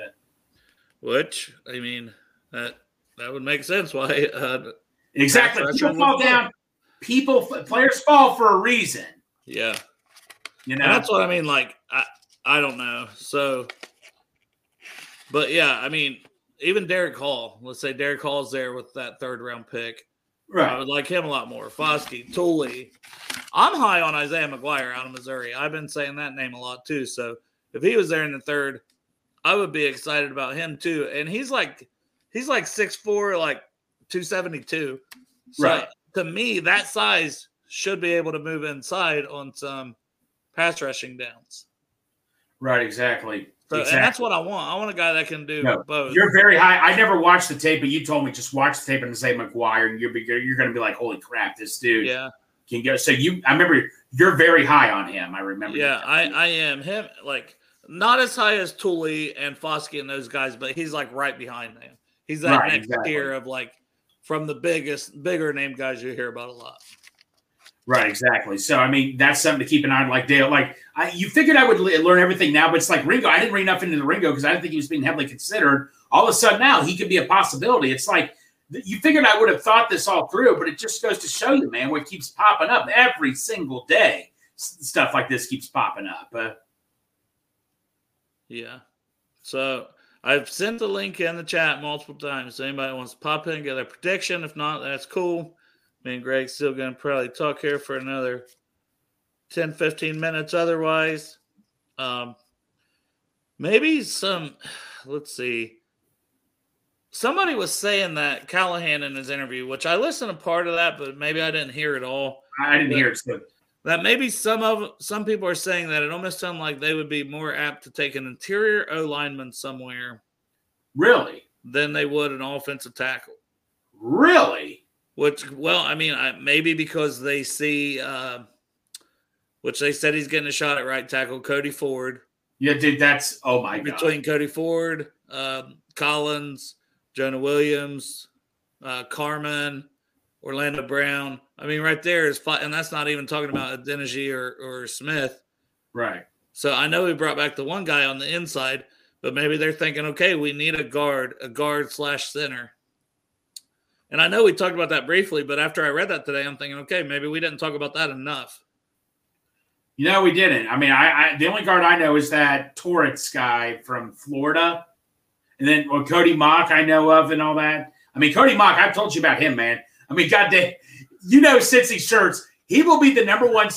which I mean that that would make sense. Why? Uh, Exactly. People fall down. People, players fall for a reason. yeah. You know, And that's what I mean. Like, I, I don't know. So, but yeah, I mean, even Derick Hall, let's say Derick Hall's there with that third round pick. Right. I would like him a lot more. Foskey, Tuli. I'm high on Isaiah McGuire out of Missouri. I've been saying that name a lot too. So if he was there in the third, I would be excited about him too. And he's like, he's like six four, like 272. So Right. to me, that size should be able to move inside on some pass rushing downs. Right. Exactly. So, exactly. and that's what I want. I want a guy that can do No, both. You're very high. I never watched the tape, but you told me just watch the tape and say McGuire, and you're you're, going to be like, holy crap, this dude yeah. can go. So you, I remember you're very high on him. I remember. Yeah. I, I am him like not as high as Tuli and Foskey and those guys, but he's like right behind them. He's that Right, next exactly. tier of like from the biggest, bigger name guys you hear about a lot. Right, exactly. So I mean, that's something to keep an eye on. Like Dale, like I, you figured I would le- learn everything now, but it's like Ringo. I didn't read enough into the Ringo because I didn't think he was being heavily considered. All of a sudden, now he could be a possibility. It's like you figured I would have thought this all through, but it just goes to show you, man, what keeps popping up every single day. S- stuff like this keeps popping up. Uh, Yeah. So I've sent the link in the chat multiple times. Anybody wants to pop in get a prediction. If not, that's cool. Me and Greg still gonna probably talk here for another 10, 15 minutes otherwise. Um maybe some let's see. Somebody was saying that Callahan in his interview, which I listened to part of that, but maybe I didn't hear it all. I didn't hear it. So That maybe some of some people are saying that it almost sounds like they would be more apt to take an interior O lineman somewhere really, than they would an offensive tackle. really, Which, well, I mean, I, maybe because they see, uh, which they said he's getting a shot at right tackle, Cody Ford. yeah, dude. That's oh my god. Between Cody Ford, um, Collins, Jonah Williams, uh, Carman, Orlando Brown. I mean, right there is five, and that's not even talking about Adeniji or or Smith. Right. So I know we brought back the one guy on the inside, but maybe they're thinking, okay, we need a guard, a guard slash center. And I know we talked about that briefly, but after I read that today, I'm thinking, okay, maybe we didn't talk about that enough. You know, we didn't. I mean, I, I the only guard I know is that Torrence guy from Florida, and then well, Cody Mauch I know of, and all that. I mean, Cody Mauch, I've told you about him, man. I mean, goddamn, you know, Cincy shirts. He will be the number one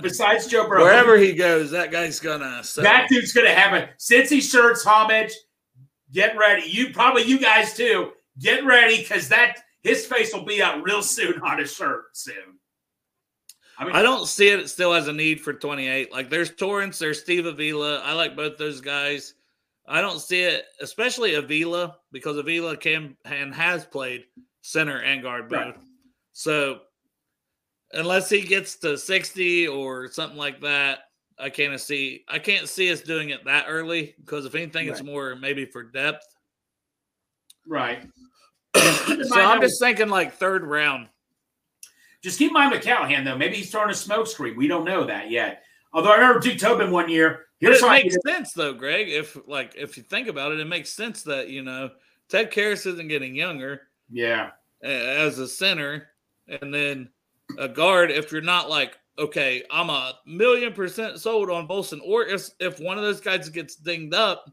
besides Joe Burrow. Wherever he goes, that guy's gonna. Sell. That dude's gonna have a Cincy shirts homage. Get ready. You probably you guys too. Get ready because that his face will be out real soon on his shirt soon. I mean, I don't see it still as a need for 28. Like there's Torrence, there's Steve Avila. I like both those guys. I don't see it, especially Avila, because Avila can and has played center and guard both. Right. So unless he gets to 60 or something like that, I can't see I can't see us doing it that early because if anything, right. it's more maybe for depth. Right. So I'm just thinking like third round. Just keep in mind with Callahan though. Maybe he's throwing a smoke screen. We don't know that yet. Although I remember Duke Tobin one year. Here's it makes sense though, Greg. If like if you think about it, it makes sense that you know Ted Karras isn't getting younger. Yeah. As a center, and then a guard. If you're not like okay, I'm a million percent sold on Volson, or if if one of those guys gets dinged up,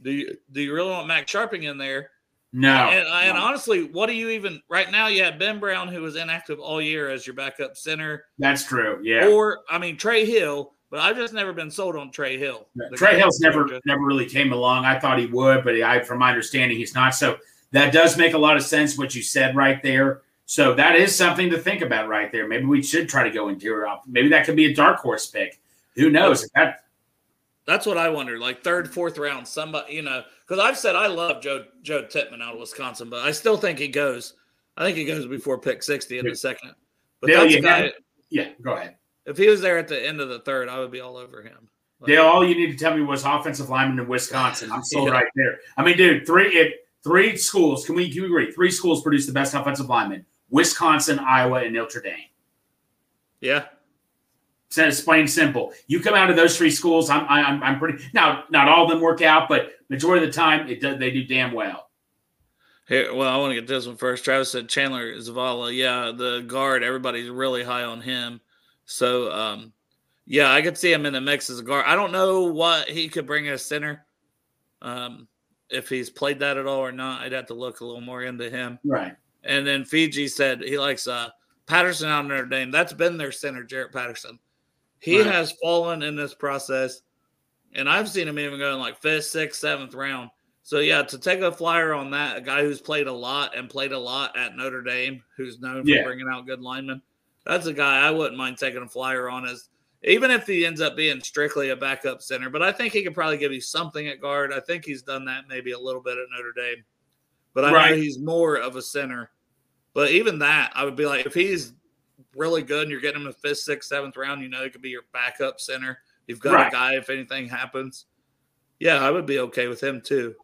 do you do you really want Max Scharping in there? No. And, no. honestly, what do you even right now? You have Ben Brown, who was inactive all year as your backup center. That's true. Yeah. Or I mean Trey Hill, but I've just never been sold on Trey Hill. Trey Hill's never never really came along. I thought he would, but I, from my understanding, he's not. So that does make a lot of sense what you said right there. So that is something to think about right there. Maybe we should try to go interior off. Maybe that could be a dark horse pick. Who knows? That that's what I wonder. Like third, fourth round, somebody, you know, because I've said I love Joe Joe Tippmann out of Wisconsin, but I still think he goes. I think he goes before pick sixty in the second. But Dale, that's guy, yeah, go ahead. If he was there at the end of the third, I would be all over him. Like, Dale, all you need to tell me was offensive lineman in Wisconsin. I'm sold yeah. right there. I mean, dude, three it, three schools. Can we can we agree? Three schools produce the best offensive linemen: Wisconsin, Iowa, and Notre Dame. Yeah, Said it's plain simple. You come out of those three schools, I'm I'm I'm pretty now. Not all of them work out, but majority of the time, it does, they do damn well. Here, well, I want to get this one first. Travis said Chandler Zavala. Yeah, the guard. Everybody's really high on him. So, um, yeah, I could see him in the mix as a guard. I don't know what he could bring as a center. Um, if he's played that at all or not, I'd have to look a little more into him. Right. And then Fiji said he likes uh, Patterson out of Notre Dame. That's been their center, Jarrett Patterson. He right. has fallen in this process, and I've seen him even going like fifth, sixth, seventh round. So yeah, to take a flyer on that, a guy who's played a lot and played a lot at Notre Dame, who's known for yeah. bringing out good linemen, that's a guy I wouldn't mind taking a flyer on as even if he ends up being strictly a backup center. But I think he could probably give you something at guard. I think he's done that maybe a little bit at Notre Dame, but I right. know he's more of a center. But even that, I would be like, if he's really good and you're getting him in the fifth, sixth, seventh round, you know, it could be your backup center. You've got right. a guy if anything happens. Yeah, I would be okay with him too.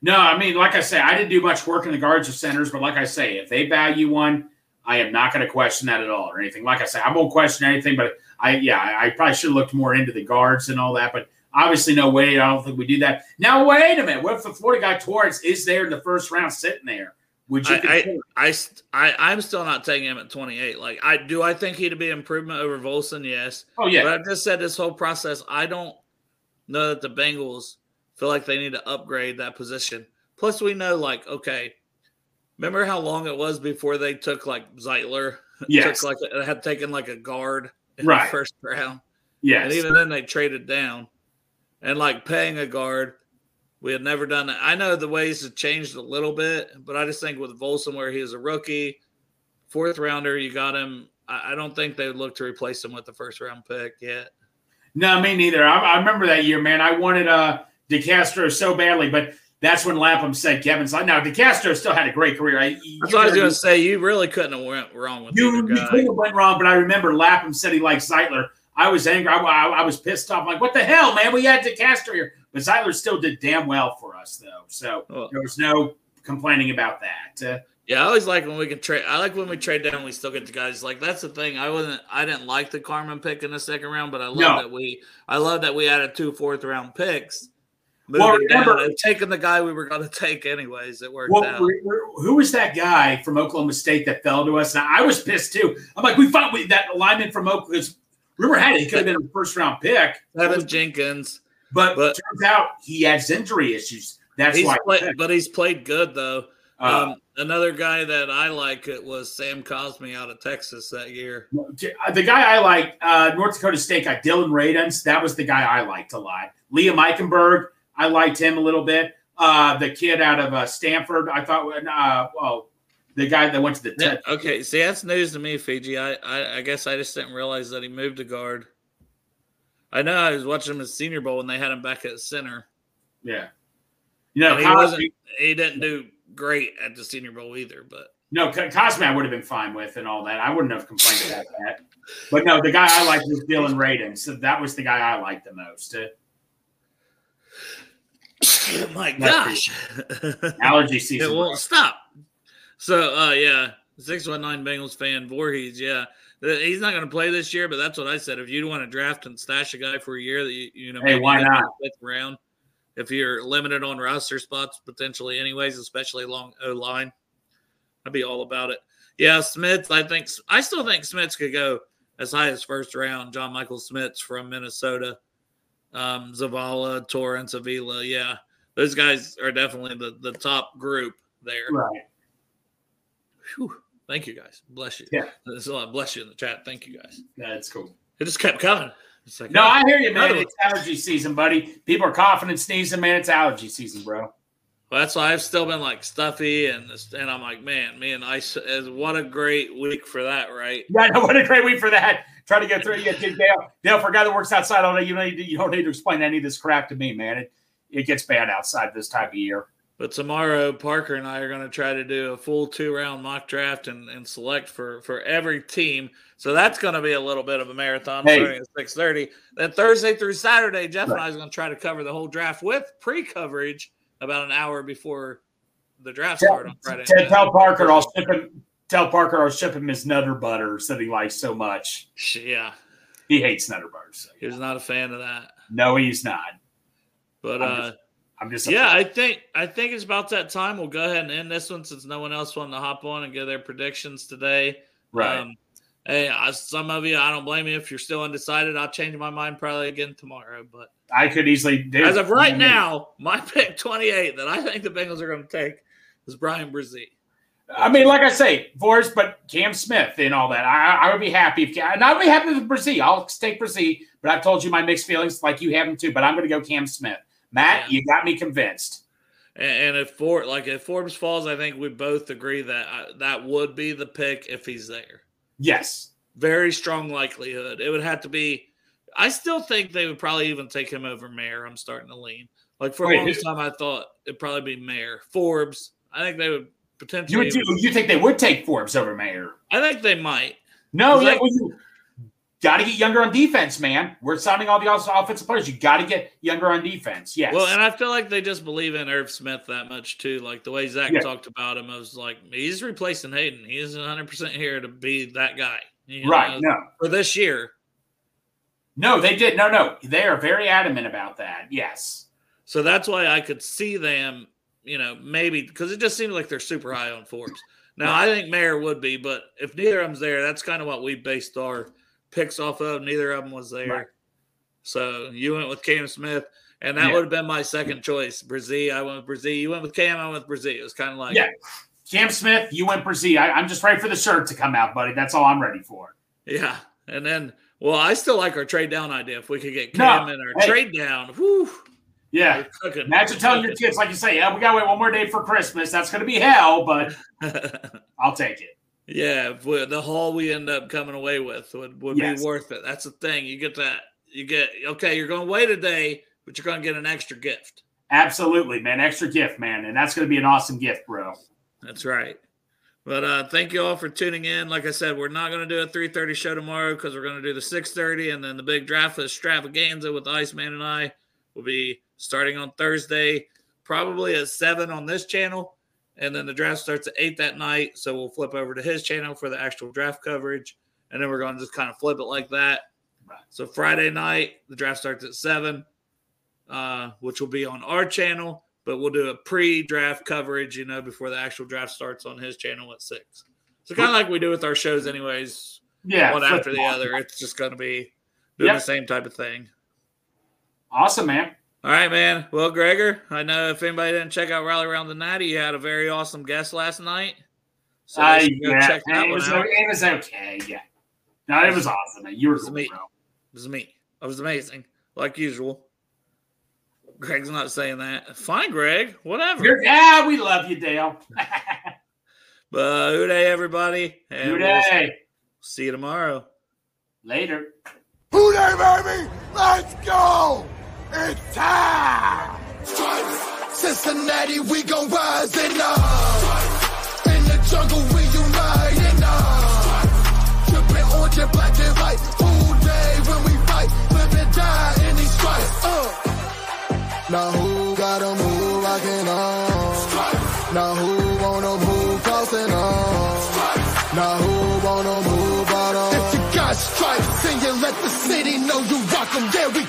No, I mean, like I say, I didn't do much work in the guards or centers, but like I say, if they value one, I am not going to question that at all or anything. Like I say, I won't question anything, but I, yeah, I probably should have looked more into the guards and all that, but obviously, no way. I don't think we do that. Now, wait a minute. What if the Florida guy Torrence is there in the first round sitting there? Would you? I, I, I, I, am still not taking him at 28. Like, I do. I think he'd be improvement over Volson. Yes. Oh yeah. But I just said this whole process. I don't know that the Bengals feel like they need to upgrade that position. Plus, we know, like, okay, remember how long it was before they took like Zeitler? Yes. Took like had taken like a guard in right. the first round. Yes. And even then, they traded down, and like paying a guard we had never done that. I know the ways have changed a little bit, but I just think with Volson, where he was a rookie, fourth rounder, you got him. I, I don't think they would look to replace him with the first round pick yet. No, me neither. I, I remember that year, man. I wanted uh DeCastro so badly, but that's when Lapham said Kevin's like, now DeCastro still had a great career. I, that's what I was going to say. You really couldn't have went wrong with you. You couldn't have went wrong, but I remember Lapham said he liked Zeitler. I was angry. I, I, I, was pissed off. I'm like, what the hell, man? We had DeCastro here. But Zeitler still did damn well for us, though. So there was no complaining about that. Uh, Yeah, I always like when we can trade. I like when we trade down, we still get the guys. Like that's the thing. I wasn't. I didn't like the Carman pick in the second round, but I love No. that we. I love that we added two fourth round picks. Well, remember- and taking the guy we were going to take anyways. It worked Well, out. we- we- who was that guy from Oklahoma State that fell to us? And I was pissed too. I'm like, we thought we, that lineman from Oklahoma. Rumor had it he could have been a first round pick, Teven Jenkins. But, But- turns out he has injury issues. That's why. played, but he's played good though. Uh, um, another guy that I like it was Sam Cosmi out of Texas that year. the guy I liked, uh, North Dakota State guy, Dillon Radunz, that was the guy I liked a lot. Liam Eichenberg, I liked him a little bit. Uh, the kid out of uh, Stanford, I thought, uh, well, the guy that went to the Yeah, okay, see that's news to me, Fiji. I, I I guess I just didn't realize that he moved to guard. I know I was watching him at the Senior Bowl when they had him back at center. yeah. You know, And he wasn't. He didn't do great at the Senior Bowl either, but no, Co- Cosmi I would have been fine with and all that. I wouldn't have complained about that. But no, the guy I liked was Dillon Radunz. So that was the guy I liked the most. Uh, my gosh, allergy it season. won't stop. So, uh, yeah, six one nine Bengals fan Vorhees. Yeah, he's not going to play this year, but that's what I said. If you want to draft and stash a guy for a year, that you, you know, Hey, why get him in not? Fifth round. If you're limited on roster spots potentially, anyways, especially along O line, I'd be all about it. Yeah, Schmitz. I think I still think Schmitz could go as high as first round. John Michael Schmitz from Minnesota, um, Zavala, Torrence, Avila. Yeah, those guys are definitely the the top group there. Right. Whew. Thank you guys. Bless you. Yeah. There's a lot. Bless you in the chat. Thank you guys. That's cool. It just kept coming. It's like No, I hear you, man. It's allergy season, buddy. People are coughing and sneezing, man. It's allergy season, bro. Well, that's why I've still been like stuffy, and and I'm like, man, me and ice is what a great week for that, right? Yeah, What a great week for that. Try to get through. You get Dale. Dale, for a guy that works outside all day, you don't need to, you don't need to explain any of this crap to me, man. It it gets bad outside this time of year. But tomorrow, Parker and I are going to try to do a full two round mock draft and, and select for for every team. So that's going to be a little bit of a marathon Hey. starting at six thirty. Then Thursday through Saturday, Jeff and I is going to try to cover the whole draft with pre coverage about an hour before the draft Tell, start on Friday. tell, night. tell Parker I'll ship him. Tell Parker I'll ship him his Nutter Butters that he likes so much. Yeah, He hates Nutter Butters. he was not a fan of that. No, he's not. But I'm uh, just- I'm just yeah, I think I think it's about that time. We'll go ahead and end this one since no one else wanted to hop on and give their predictions today. right. Um, hey, I, some of you, I don't blame you if you're still undecided. I'll change my mind probably again tomorrow. But I could easily do. as of right now, my pick 28 that I think the Bengals are going to take is Bryan Bresee. I mean, like I say, Forrest, but Cam Smith and all that. I, I would be happy if and I would be happy with Brazil. I'll take Brazil, but I've told you my mixed feelings, like you have them too. But I'm going to go Cam Smith. Matt, Yeah. you got me convinced. And, and if For like if Forbes falls, I think we both agree that uh, that would be the pick if he's there. Yes, Very strong likelihood. It would have to be. I still think they would probably even take him over Mayer. I'm starting to lean. Like for a long who- time, I thought it'd probably be Mayer Forbes. I think they would potentially. you would. Do, you think they would take Forbes over Mayer? I think they might. No, yeah, that- well, you got to get younger on defense, man. We're signing all the offensive players. You got to get younger on defense. Yes. Well, and I feel like they just believe in Irv Smith that much too. Like the way Zac Yeah. talked about him, I was like, he's replacing Hayden. He isn't 100 percent here to be that guy. you right. No. For this year, No, they did. No, no. They are very adamant about that. Yes. so that's why I could see them. You know, maybe because it just seems like they're super high on Forbes. Now I think Mayer would be, but if neither of them's there, that's kind of what we based our picks off of. Neither of them was there, Right. so you went with Cam Smith. And that Yeah. would have been my second choice. Brazil. I went with Brazil. You went with Cam. I went with Brazil. It was kind of like, Yeah. Cam Smith, you went Brazil. I, I'm just ready for the shirt to come out, buddy. That's all I'm ready for. Yeah. And then, well, I still like our trade down idea. If we could get No, Cam in our hey. trade down, whew, Yeah. Imagine telling your kids, like you say, yeah, we got to wait one more day for Christmas. That's going to be hell, but I'll take it. Yeah, if the haul we end up coming away with would, would Yes. be worth it. That's the thing. You get that. You get, okay, you're going to wait a day, but you're going to get an extra gift. Absolutely, man. Extra gift, man. And that's going to be an awesome gift, bro. That's right. But uh, thank you all for tuning in. Like I said, we're not going to do a 3.30 show tomorrow because we're going to do the 6.30 and then the big draft extravaganza with Iceman and I will be starting on Thursday, probably at 7 on this channel. And then the draft starts at eight that night. So we'll flip over to his channel for the actual draft coverage, and then we're going to just kind of flip it like that. So Friday night the draft starts at seven, uh, which will be on our channel, but we'll do a pre-draft coverage, you know, before the actual draft starts on his channel at six. So kind of like we do with our shows, anyways. Yeah, one after the other. It's just going to be doing Yep. the same type of thing. Awesome, man. All right, man. Well, Gregor, I know if anybody didn't check out Rally Around the Natty, you had a very awesome guest last night. So Uh, they yeah, check that it one was, out. It it was okay. Yeah. No, it was awesome. Man. You were was cool, me. bro. was me. It was amazing, like usual. Greg's not saying that. Fine, Greg. Whatever. You're- yeah, we love you, Dale. But Who Dey, everybody. And Good we'll day. see you tomorrow. Later. Who Dey, baby? Let's go! It's time! Cincinnati, we gon' rise and up. In the jungle, we unite and up. Tripping orange and black and white. All day when we fight, live and die in these stripes. Uh. Now who gotta move rockin' on? Now who wanna move crossing on? Now who wanna move out on? If you got stripes, then you let the city know you rock 'em. Yeah, we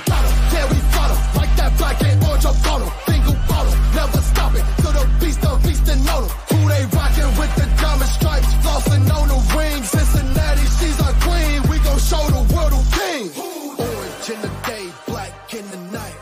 up on. Single bottle, never stop it. So the beast, the beast, and on them. Who they rockin' with the diamond stripes, flossing on the rings. Cincinnati, she's our queen. We gon' show the